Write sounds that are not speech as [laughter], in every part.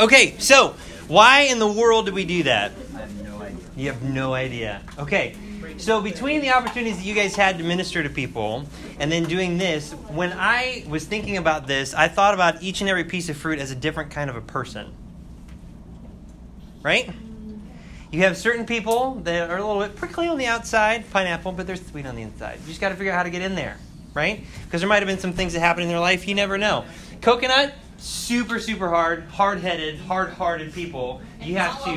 Okay, so why in the world did we do that? I have no idea. You have no idea. Okay. So between the opportunities that you guys had to minister to people and then doing this, when I was thinking about this, I thought about each and every piece of fruit as a different kind of a person. Right? You have certain people that are a little bit prickly on the outside, pineapple, but they're sweet on the inside. You just got to figure out how to get in there, right? Because there might have been some things that happened in their life, you never know. Coconut, super, super hard, hard headed, hard hearted people. You have to.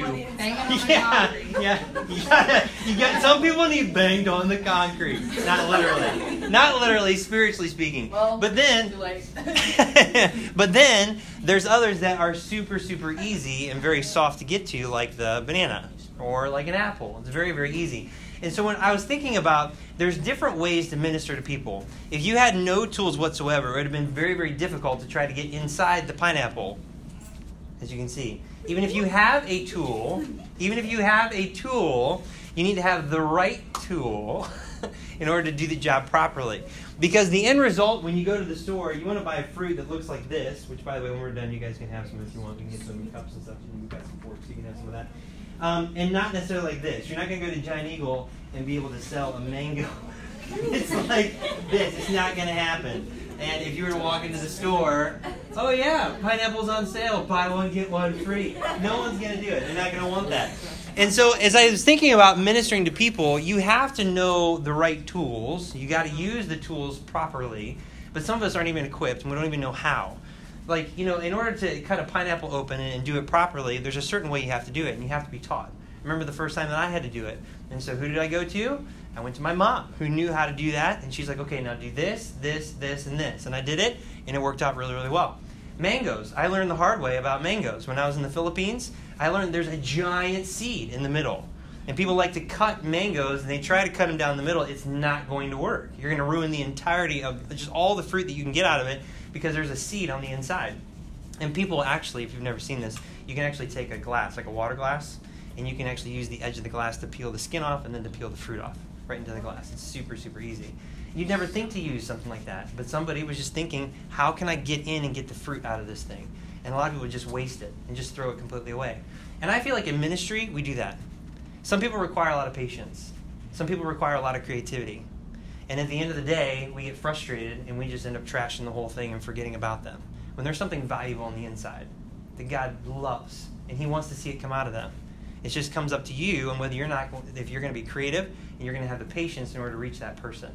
Yeah, yeah. You, gotta, you got some people need banged on the concrete. Not literally. Not literally, spiritually speaking. Well, but then [laughs] but then there's others that are super, super easy and very soft to get to, like the banana or like an apple. It's very, very easy. And so when I was thinking about, there's different ways to minister to people. If you had no tools whatsoever, it would have been very, very difficult to try to get inside the pineapple, as you can see. Even if you have a tool, even if you have a tool, you need to have the right tool [laughs] in order to do the job properly. Because the end result, when you go to the store, you want to buy fruit that looks like this, which, by the way, when we're done, you guys can have some if you want. We can get some cups and stuff. We've got some forks, you can have some of that. Um, and not necessarily like this. You're not going to go to Giant Eagle and be able to sell a mango. [laughs] it's like this. It's not going to happen. And if you were to walk into the store, oh yeah, pineapples on sale, buy one get one free. No one's going to do it. They're not going to want that. And so, as I was thinking about ministering to people, you have to know the right tools. You got to use the tools properly. But some of us aren't even equipped, and we don't even know how. Like, you know, in order to cut a pineapple open and do it properly, there's a certain way you have to do it, and you have to be taught. Remember the first time that I had to do it. And so, who did I go to? I went to my mom, who knew how to do that, and she's like, okay, now do this, this, this, and this. And I did it, and it worked out really, really well. Mangoes. I learned the hard way about mangoes. When I was in the Philippines, I learned there's a giant seed in the middle. And people like to cut mangoes and they try to cut them down the middle. It's not going to work. You're going to ruin the entirety of just all the fruit that you can get out of it because there's a seed on the inside. And people actually, if you've never seen this, you can actually take a glass, like a water glass, and you can actually use the edge of the glass to peel the skin off and then to peel the fruit off right into the glass. It's super, super easy. You'd never think to use something like that, but somebody was just thinking, how can I get in and get the fruit out of this thing? And a lot of people would just waste it and just throw it completely away. And I feel like in ministry, we do that. Some people require a lot of patience, some people require a lot of creativity. And at the end of the day, we get frustrated and we just end up trashing the whole thing and forgetting about them. When there's something valuable on the inside that God loves and He wants to see it come out of them. It just comes up to you and whether you're not, if you're going to be creative and you're going to have the patience in order to reach that person.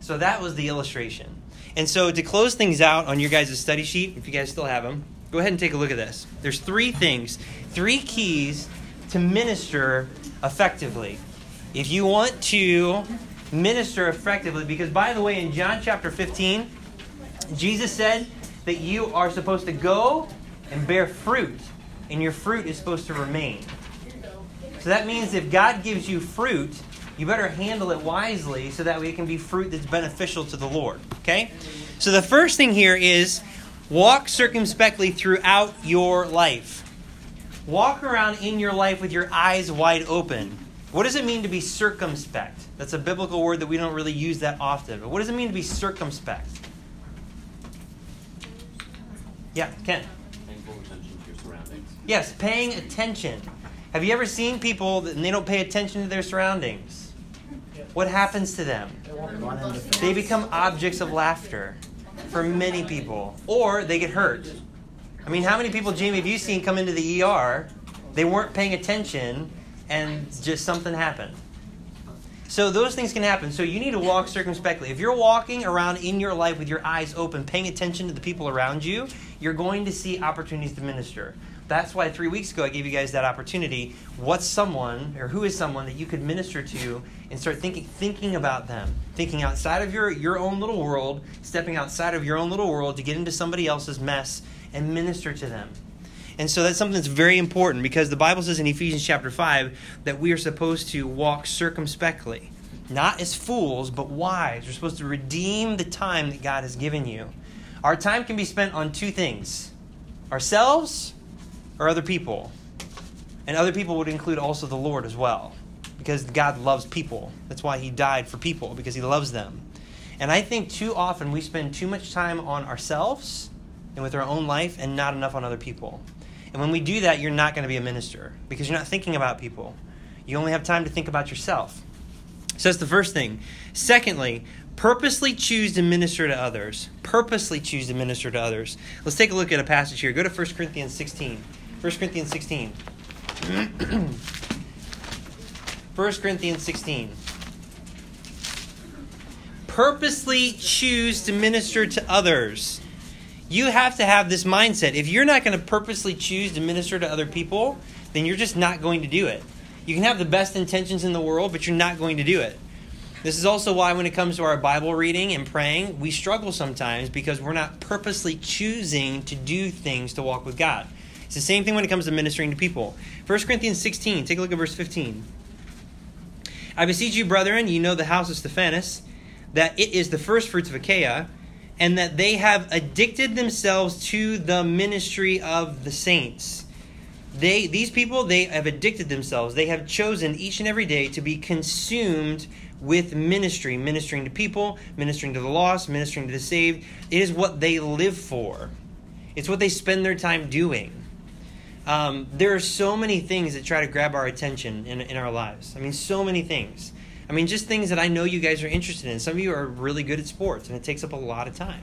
So that was the illustration. And so to close things out on your guys' study sheet, if you guys still have them, go ahead and take a look at this. There's three things, three keys to minister effectively. If you want to minister effectively, because by the way, in John chapter 15, Jesus said that you are supposed to go and bear fruit, and your fruit is supposed to remain. So that means if God gives you fruit, you better handle it wisely so that way it can be fruit that's beneficial to the Lord. Okay? So the first thing here is walk circumspectly throughout your life. Walk around in your life with your eyes wide open. What does it mean to be circumspect? That's a biblical word that we don't really use that often. But what does it mean to be circumspect? Yeah, Ken. Paying full attention to your surroundings. Yes, paying attention. Have you ever seen people that and they don't pay attention to their surroundings? What happens to them? They become objects of laughter for many people, or they get hurt. I mean, how many people, Jamie, have you seen come into the ER? They weren't paying attention, and just something happened. So those things can happen. So you need to walk circumspectly. If you're walking around in your life with your eyes open, paying attention to the people around you, you're going to see opportunities to minister. That's why three weeks ago I gave you guys that opportunity. What's someone or who is someone that you could minister to and start thinking thinking about them, thinking outside of your your own little world, stepping outside of your own little world to get into somebody else's mess and minister to them. And so that's something that's very important because the Bible says in Ephesians chapter 5 that we are supposed to walk circumspectly, not as fools, but wise. We're supposed to redeem the time that God has given you. Our time can be spent on two things ourselves or other people. And other people would include also the Lord as well because God loves people. That's why He died for people because He loves them. And I think too often we spend too much time on ourselves and with our own life and not enough on other people. And when we do that, you're not going to be a minister because you're not thinking about people. You only have time to think about yourself. So that's the first thing. Secondly, purposely choose to minister to others. Purposely choose to minister to others. Let's take a look at a passage here. Go to 1 Corinthians 16. 1 Corinthians 16. [clears throat] 1 Corinthians 16. Purposely choose to minister to others. You have to have this mindset. If you're not going to purposely choose to minister to other people, then you're just not going to do it. You can have the best intentions in the world, but you're not going to do it. This is also why, when it comes to our Bible reading and praying, we struggle sometimes because we're not purposely choosing to do things to walk with God. It's the same thing when it comes to ministering to people. 1 Corinthians 16, take a look at verse 15. I beseech you, brethren, you know the house of Stephanus, that it is the first fruits of Achaia, and that they have addicted themselves to the ministry of the saints. They, these people, they have addicted themselves. They have chosen each and every day to be consumed with ministry, ministering to people, ministering to the lost, ministering to the saved. It is what they live for. It's what they spend their time doing. Um, there are so many things that try to grab our attention in, in our lives. I mean, so many things. I mean, just things that I know you guys are interested in. Some of you are really good at sports, and it takes up a lot of time.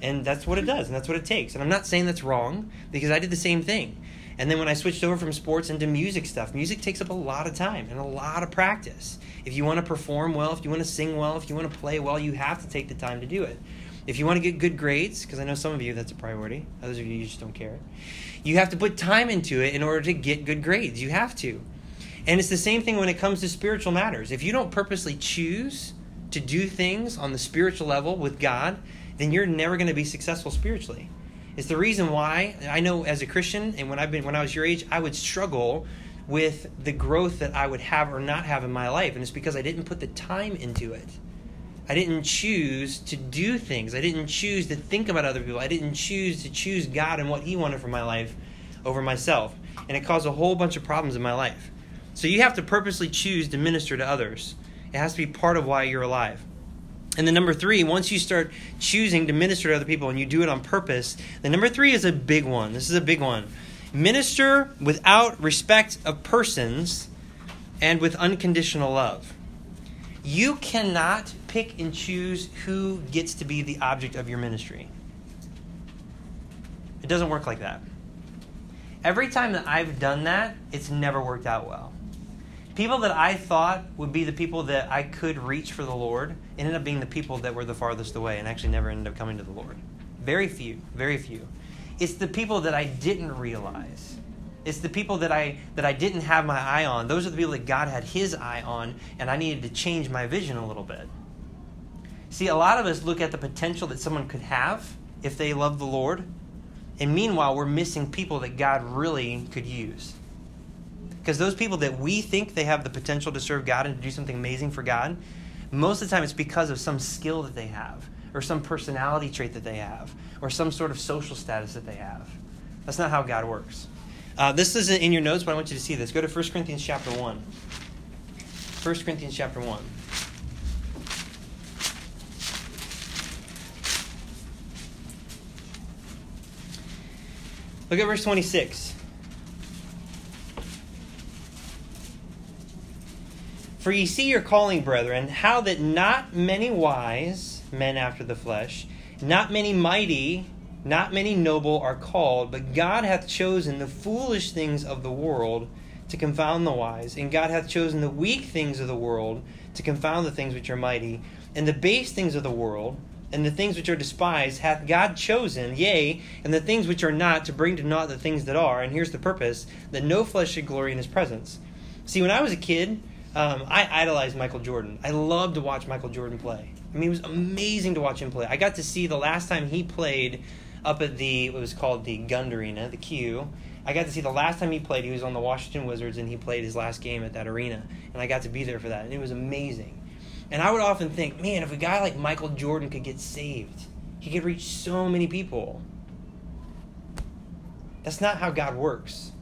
And that's what it does, and that's what it takes. And I'm not saying that's wrong, because I did the same thing. And then when I switched over from sports into music stuff, music takes up a lot of time and a lot of practice. If you want to perform well, if you want to sing well, if you want to play well, you have to take the time to do it. If you want to get good grades, because I know some of you that's a priority, others of you, you just don't care, you have to put time into it in order to get good grades. You have to. And it's the same thing when it comes to spiritual matters. If you don't purposely choose to do things on the spiritual level with God, then you're never going to be successful spiritually. It's the reason why I know as a Christian and when I've been when I was your age, I would struggle with the growth that I would have or not have in my life, and it's because I didn't put the time into it. I didn't choose to do things. I didn't choose to think about other people. I didn't choose to choose God and what He wanted for my life over myself. And it caused a whole bunch of problems in my life. So you have to purposely choose to minister to others. It has to be part of why you're alive. And then number three, once you start choosing to minister to other people and you do it on purpose, the number three is a big one. This is a big one. Minister without respect of persons and with unconditional love. You cannot pick and choose who gets to be the object of your ministry. It doesn't work like that. Every time that I've done that, it's never worked out well. People that I thought would be the people that I could reach for the Lord ended up being the people that were the farthest away and actually never ended up coming to the Lord. Very few, very few. It's the people that I didn't realize. It's the people that I that I didn't have my eye on. Those are the people that God had his eye on and I needed to change my vision a little bit. See, a lot of us look at the potential that someone could have if they love the Lord. And meanwhile, we're missing people that God really could use. Because those people that we think they have the potential to serve God and to do something amazing for God, most of the time it's because of some skill that they have, or some personality trait that they have, or some sort of social status that they have. That's not how God works. Uh, this isn't in your notes, but I want you to see this. Go to 1 Corinthians chapter 1. 1 Corinthians chapter 1. Look at verse 26. For ye see your calling, brethren, how that not many wise men after the flesh, not many mighty, not many noble are called, but God hath chosen the foolish things of the world to confound the wise, and God hath chosen the weak things of the world to confound the things which are mighty, and the base things of the world, and the things which are despised hath God chosen, yea, and the things which are not, to bring to naught the things that are. And here's the purpose that no flesh should glory in his presence. See, when I was a kid, um, I idolized Michael Jordan. I loved to watch Michael Jordan play. I mean, it was amazing to watch him play. I got to see the last time he played up at the what was called the Gund Arena, the Q. I got to see the last time he played. He was on the Washington Wizards, and he played his last game at that arena, and I got to be there for that, and it was amazing. And I would often think, man, if a guy like Michael Jordan could get saved, he could reach so many people. That's not how God works.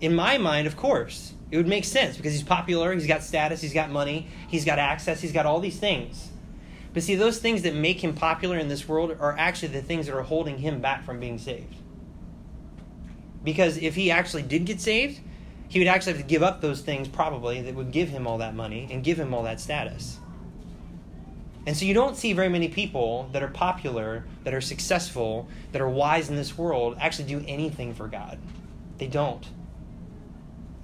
In my mind, of course, it would make sense because he's popular, he's got status, he's got money, he's got access, he's got all these things. But see, those things that make him popular in this world are actually the things that are holding him back from being saved. Because if he actually did get saved, he would actually have to give up those things probably that would give him all that money and give him all that status. And so you don't see very many people that are popular, that are successful, that are wise in this world actually do anything for God. They don't.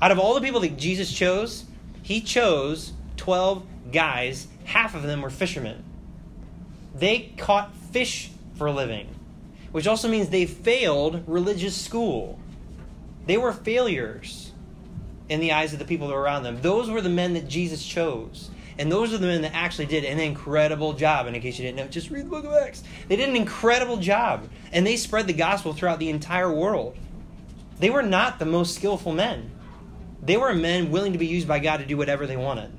Out of all the people that Jesus chose, he chose 12 guys, half of them were fishermen. They caught fish for a living, which also means they failed religious school. They were failures in the eyes of the people that were around them. Those were the men that Jesus chose. And those are the men that actually did an incredible job. And in case you didn't know, just read the book of Acts. They did an incredible job. And they spread the gospel throughout the entire world. They were not the most skillful men. They were men willing to be used by God to do whatever they wanted.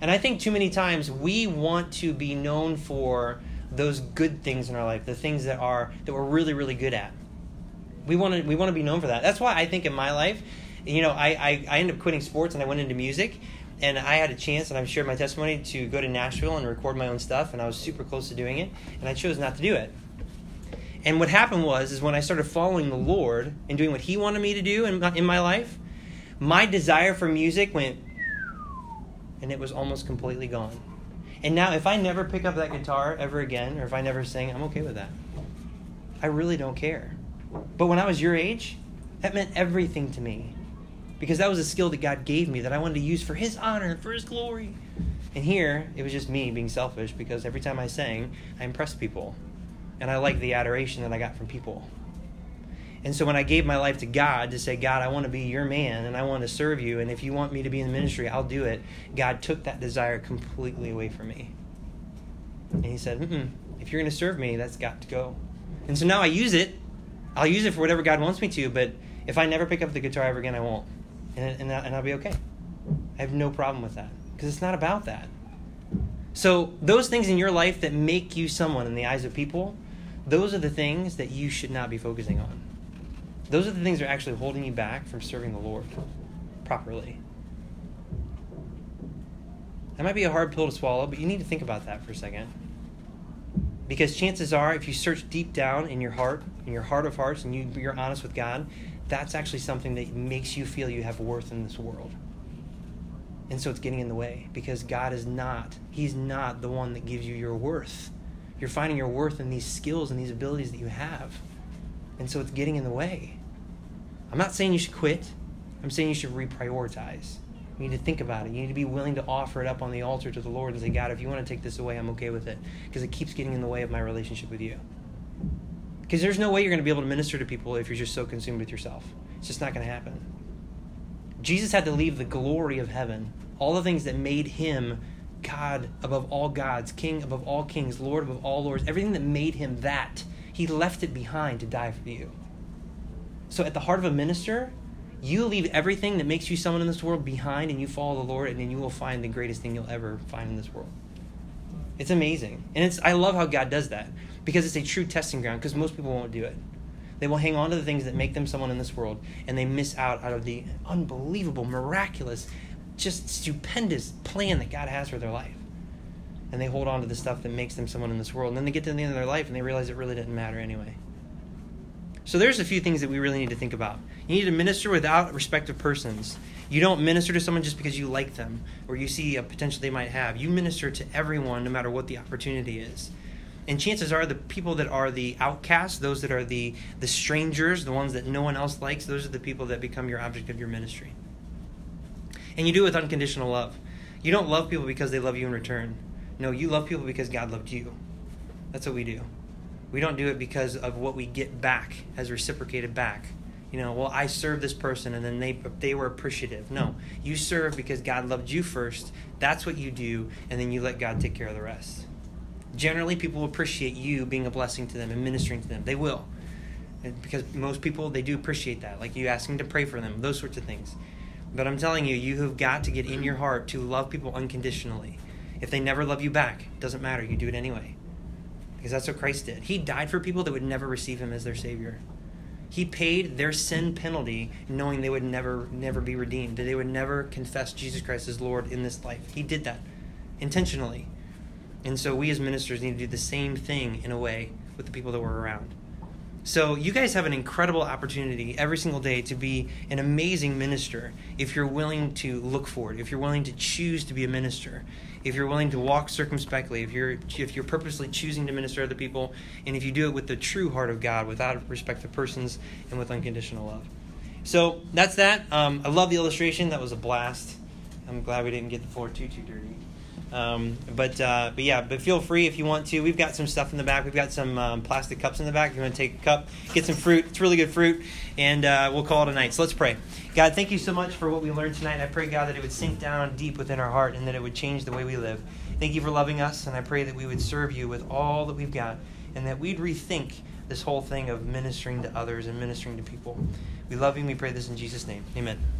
And I think too many times we want to be known for those good things in our life, the things that are that we're really, really good at. We want to we want to be known for that. That's why I think in my life, you know, I, I, I ended up quitting sports and I went into music and I had a chance, and I've shared my testimony to go to Nashville and record my own stuff, and I was super close to doing it, and I chose not to do it. And what happened was, is when I started following the Lord and doing what He wanted me to do in my, in my life, my desire for music went, and it was almost completely gone. And now, if I never pick up that guitar ever again, or if I never sing, I'm okay with that. I really don't care. But when I was your age, that meant everything to me because that was a skill that God gave me that I wanted to use for His honor, and for His glory. And here, it was just me being selfish because every time I sang, I impressed people. And I liked the adoration that I got from people. And so when I gave my life to God to say, God, I want to be your man and I want to serve you, and if you want me to be in the ministry, I'll do it, God took that desire completely away from me. And He said, if you're going to serve me, that's got to go. And so now I use it. I'll use it for whatever God wants me to, but if I never pick up the guitar ever again, I won't and, and, and I'll be okay. I have no problem with that because it's not about that. So, those things in your life that make you someone in the eyes of people, those are the things that you should not be focusing on. Those are the things that are actually holding you back from serving the Lord properly. That might be a hard pill to swallow, but you need to think about that for a second. Because chances are, if you search deep down in your heart, in your heart of hearts, and you, you're honest with God, that's actually something that makes you feel you have worth in this world. And so it's getting in the way because God is not, He's not the one that gives you your worth. You're finding your worth in these skills and these abilities that you have. And so it's getting in the way. I'm not saying you should quit, I'm saying you should reprioritize. You need to think about it. You need to be willing to offer it up on the altar to the Lord and say, God, if you want to take this away, I'm okay with it. Because it keeps getting in the way of my relationship with you. Because there's no way you're going to be able to minister to people if you're just so consumed with yourself. It's just not going to happen. Jesus had to leave the glory of heaven, all the things that made him God above all gods, King above all kings, Lord above all lords, everything that made him that, he left it behind to die for you. So at the heart of a minister, you leave everything that makes you someone in this world behind and you follow the Lord, and then you will find the greatest thing you'll ever find in this world. It's amazing. And it's I love how God does that because it's a true testing ground because most people won't do it. They will hang on to the things that make them someone in this world and they miss out out of the unbelievable, miraculous, just stupendous plan that God has for their life. And they hold on to the stuff that makes them someone in this world. And then they get to the end of their life and they realize it really didn't matter anyway. So there's a few things that we really need to think about. You need to minister without respect of persons. You don't minister to someone just because you like them or you see a potential they might have. You minister to everyone no matter what the opportunity is and chances are the people that are the outcasts those that are the the strangers the ones that no one else likes those are the people that become your object of your ministry and you do it with unconditional love you don't love people because they love you in return no you love people because god loved you that's what we do we don't do it because of what we get back as reciprocated back you know well i served this person and then they they were appreciative no you serve because god loved you first that's what you do and then you let god take care of the rest generally people will appreciate you being a blessing to them and ministering to them. They will. And because most people they do appreciate that. Like you asking to pray for them, those sorts of things. But I'm telling you, you have got to get in your heart to love people unconditionally. If they never love you back, it doesn't matter. You do it anyway. Because that's what Christ did. He died for people that would never receive him as their savior. He paid their sin penalty knowing they would never never be redeemed. That they would never confess Jesus Christ as Lord in this life. He did that intentionally. And so we as ministers need to do the same thing in a way with the people that we're around. So you guys have an incredible opportunity every single day to be an amazing minister if you're willing to look for it, if you're willing to choose to be a minister, if you're willing to walk circumspectly, if you're if you're purposely choosing to minister to other people, and if you do it with the true heart of God, without respect of persons and with unconditional love. So that's that. Um, I love the illustration. That was a blast. I'm glad we didn't get the floor too too dirty. Um, but uh, but yeah, but feel free if you want to. We've got some stuff in the back. We've got some um, plastic cups in the back. If you want to take a cup, get some fruit. It's really good fruit, and uh, we'll call it a night. So let's pray. God, thank you so much for what we learned tonight. I pray God that it would sink down deep within our heart and that it would change the way we live. Thank you for loving us, and I pray that we would serve you with all that we've got, and that we'd rethink this whole thing of ministering to others and ministering to people. We love you. and We pray this in Jesus' name. Amen.